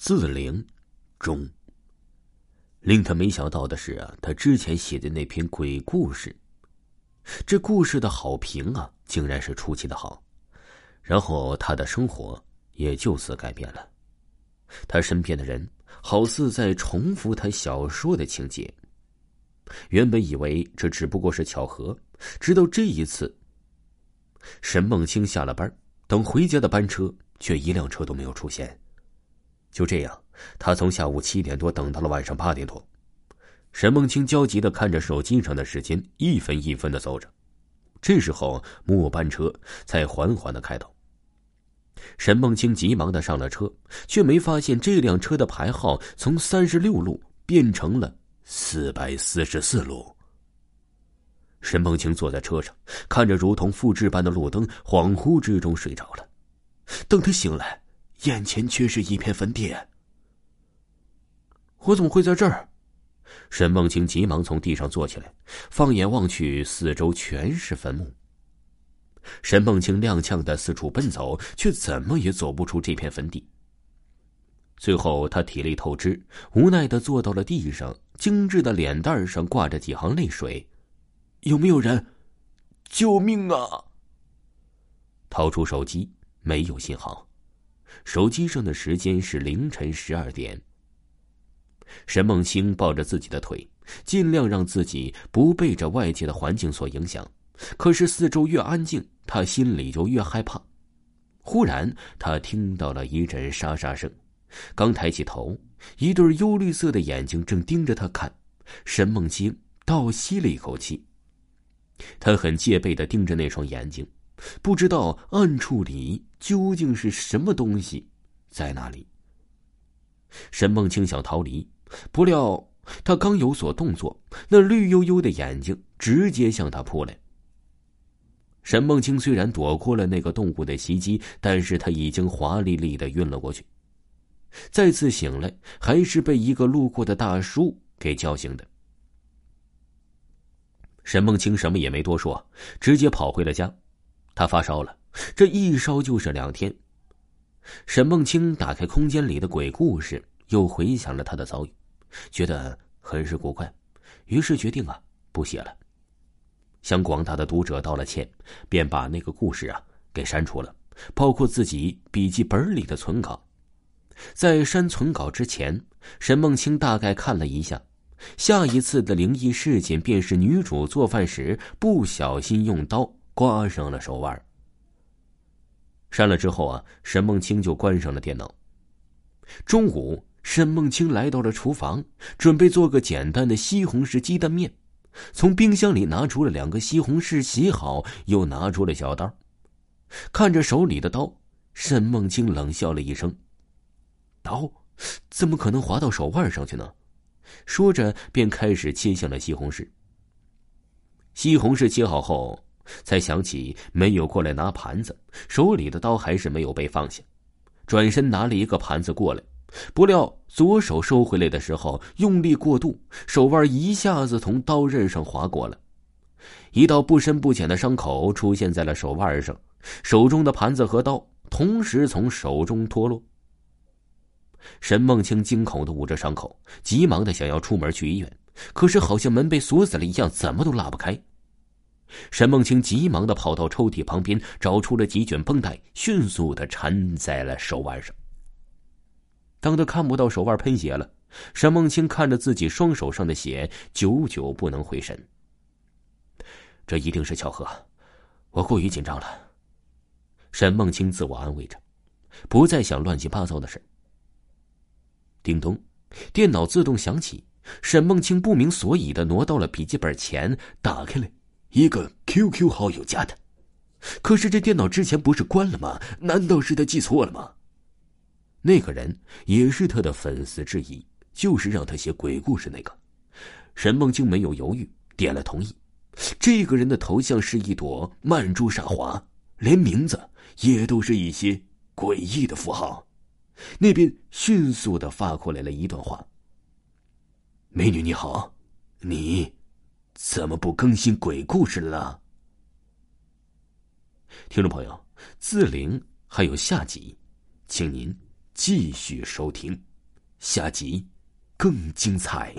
自灵中。令他没想到的是啊，他之前写的那篇鬼故事，这故事的好评啊，竟然是出奇的好。然后他的生活也就此改变了，他身边的人好似在重复他小说的情节。原本以为这只不过是巧合，直到这一次，沈梦清下了班，等回家的班车却一辆车都没有出现。就这样，他从下午七点多等到了晚上八点多。沈梦清焦急的看着手机上的时间，一分一分的走着。这时候，末班车才缓缓的开到。沈梦清急忙的上了车，却没发现这辆车的牌号从三十六路变成了四百四十四路。沈梦清坐在车上，看着如同复制般的路灯，恍惚之中睡着了。等他醒来。眼前却是一片坟地。我怎么会在这儿？沈梦清急忙从地上坐起来，放眼望去，四周全是坟墓。沈梦清踉跄的四处奔走，却怎么也走不出这片坟地。最后，他体力透支，无奈的坐到了地上，精致的脸蛋上挂着几行泪水。有没有人？救命啊！掏出手机，没有信号。手机上的时间是凌晨十二点。沈梦清抱着自己的腿，尽量让自己不被这外界的环境所影响。可是四周越安静，他心里就越害怕。忽然，他听到了一阵沙沙声，刚抬起头，一对幽绿色的眼睛正盯着他看。沈梦清倒吸了一口气，他很戒备的盯着那双眼睛。不知道暗处里究竟是什么东西，在那里。沈梦清想逃离，不料他刚有所动作，那绿油油的眼睛直接向他扑来。沈梦清虽然躲过了那个动物的袭击，但是他已经华丽丽的晕了过去。再次醒来，还是被一个路过的大叔给叫醒的。沈梦清什么也没多说，直接跑回了家。他发烧了，这一烧就是两天。沈梦清打开空间里的鬼故事，又回想了他的遭遇，觉得很是古怪，于是决定啊不写了。向广大的读者道了歉，便把那个故事啊给删除了，包括自己笔记本里的存稿。在删存稿之前，沈梦清大概看了一下，下一次的灵异事件便是女主做饭时不小心用刀。刮伤了手腕。删了之后啊，沈梦清就关上了电脑。中午，沈梦清来到了厨房，准备做个简单的西红柿鸡蛋面。从冰箱里拿出了两个西红柿，洗好，又拿出了小刀。看着手里的刀，沈梦清冷笑了一声：“刀怎么可能划到手腕上去呢？”说着，便开始切下了西红柿。西红柿切好后。才想起没有过来拿盘子，手里的刀还是没有被放下，转身拿了一个盘子过来，不料左手收回来的时候用力过度，手腕一下子从刀刃上划过了，一道不深不浅的伤口出现在了手腕上，手中的盘子和刀同时从手中脱落。沈梦清惊恐的捂着伤口，急忙的想要出门去医院，可是好像门被锁死了一样，怎么都拉不开。沈梦清急忙的跑到抽屉旁边，找出了几卷绷带，迅速的缠在了手腕上。当他看不到手腕喷血了，沈梦清看着自己双手上的血，久久不能回神。这一定是巧合，我过于紧张了。沈梦清自我安慰着，不再想乱七八糟的事。叮咚，电脑自动响起，沈梦清不明所以的挪到了笔记本前，打开了。一个 QQ 好友加的，可是这电脑之前不是关了吗？难道是他记错了吗？那个人也是他的粉丝之一，就是让他写鬼故事那个。沈梦清没有犹豫，点了同意。这个人的头像是一朵曼珠沙华，连名字也都是一些诡异的符号。那边迅速的发过来了一段话：“美女你好，你。”怎么不更新鬼故事了？听众朋友，自灵还有下集，请您继续收听，下集更精彩。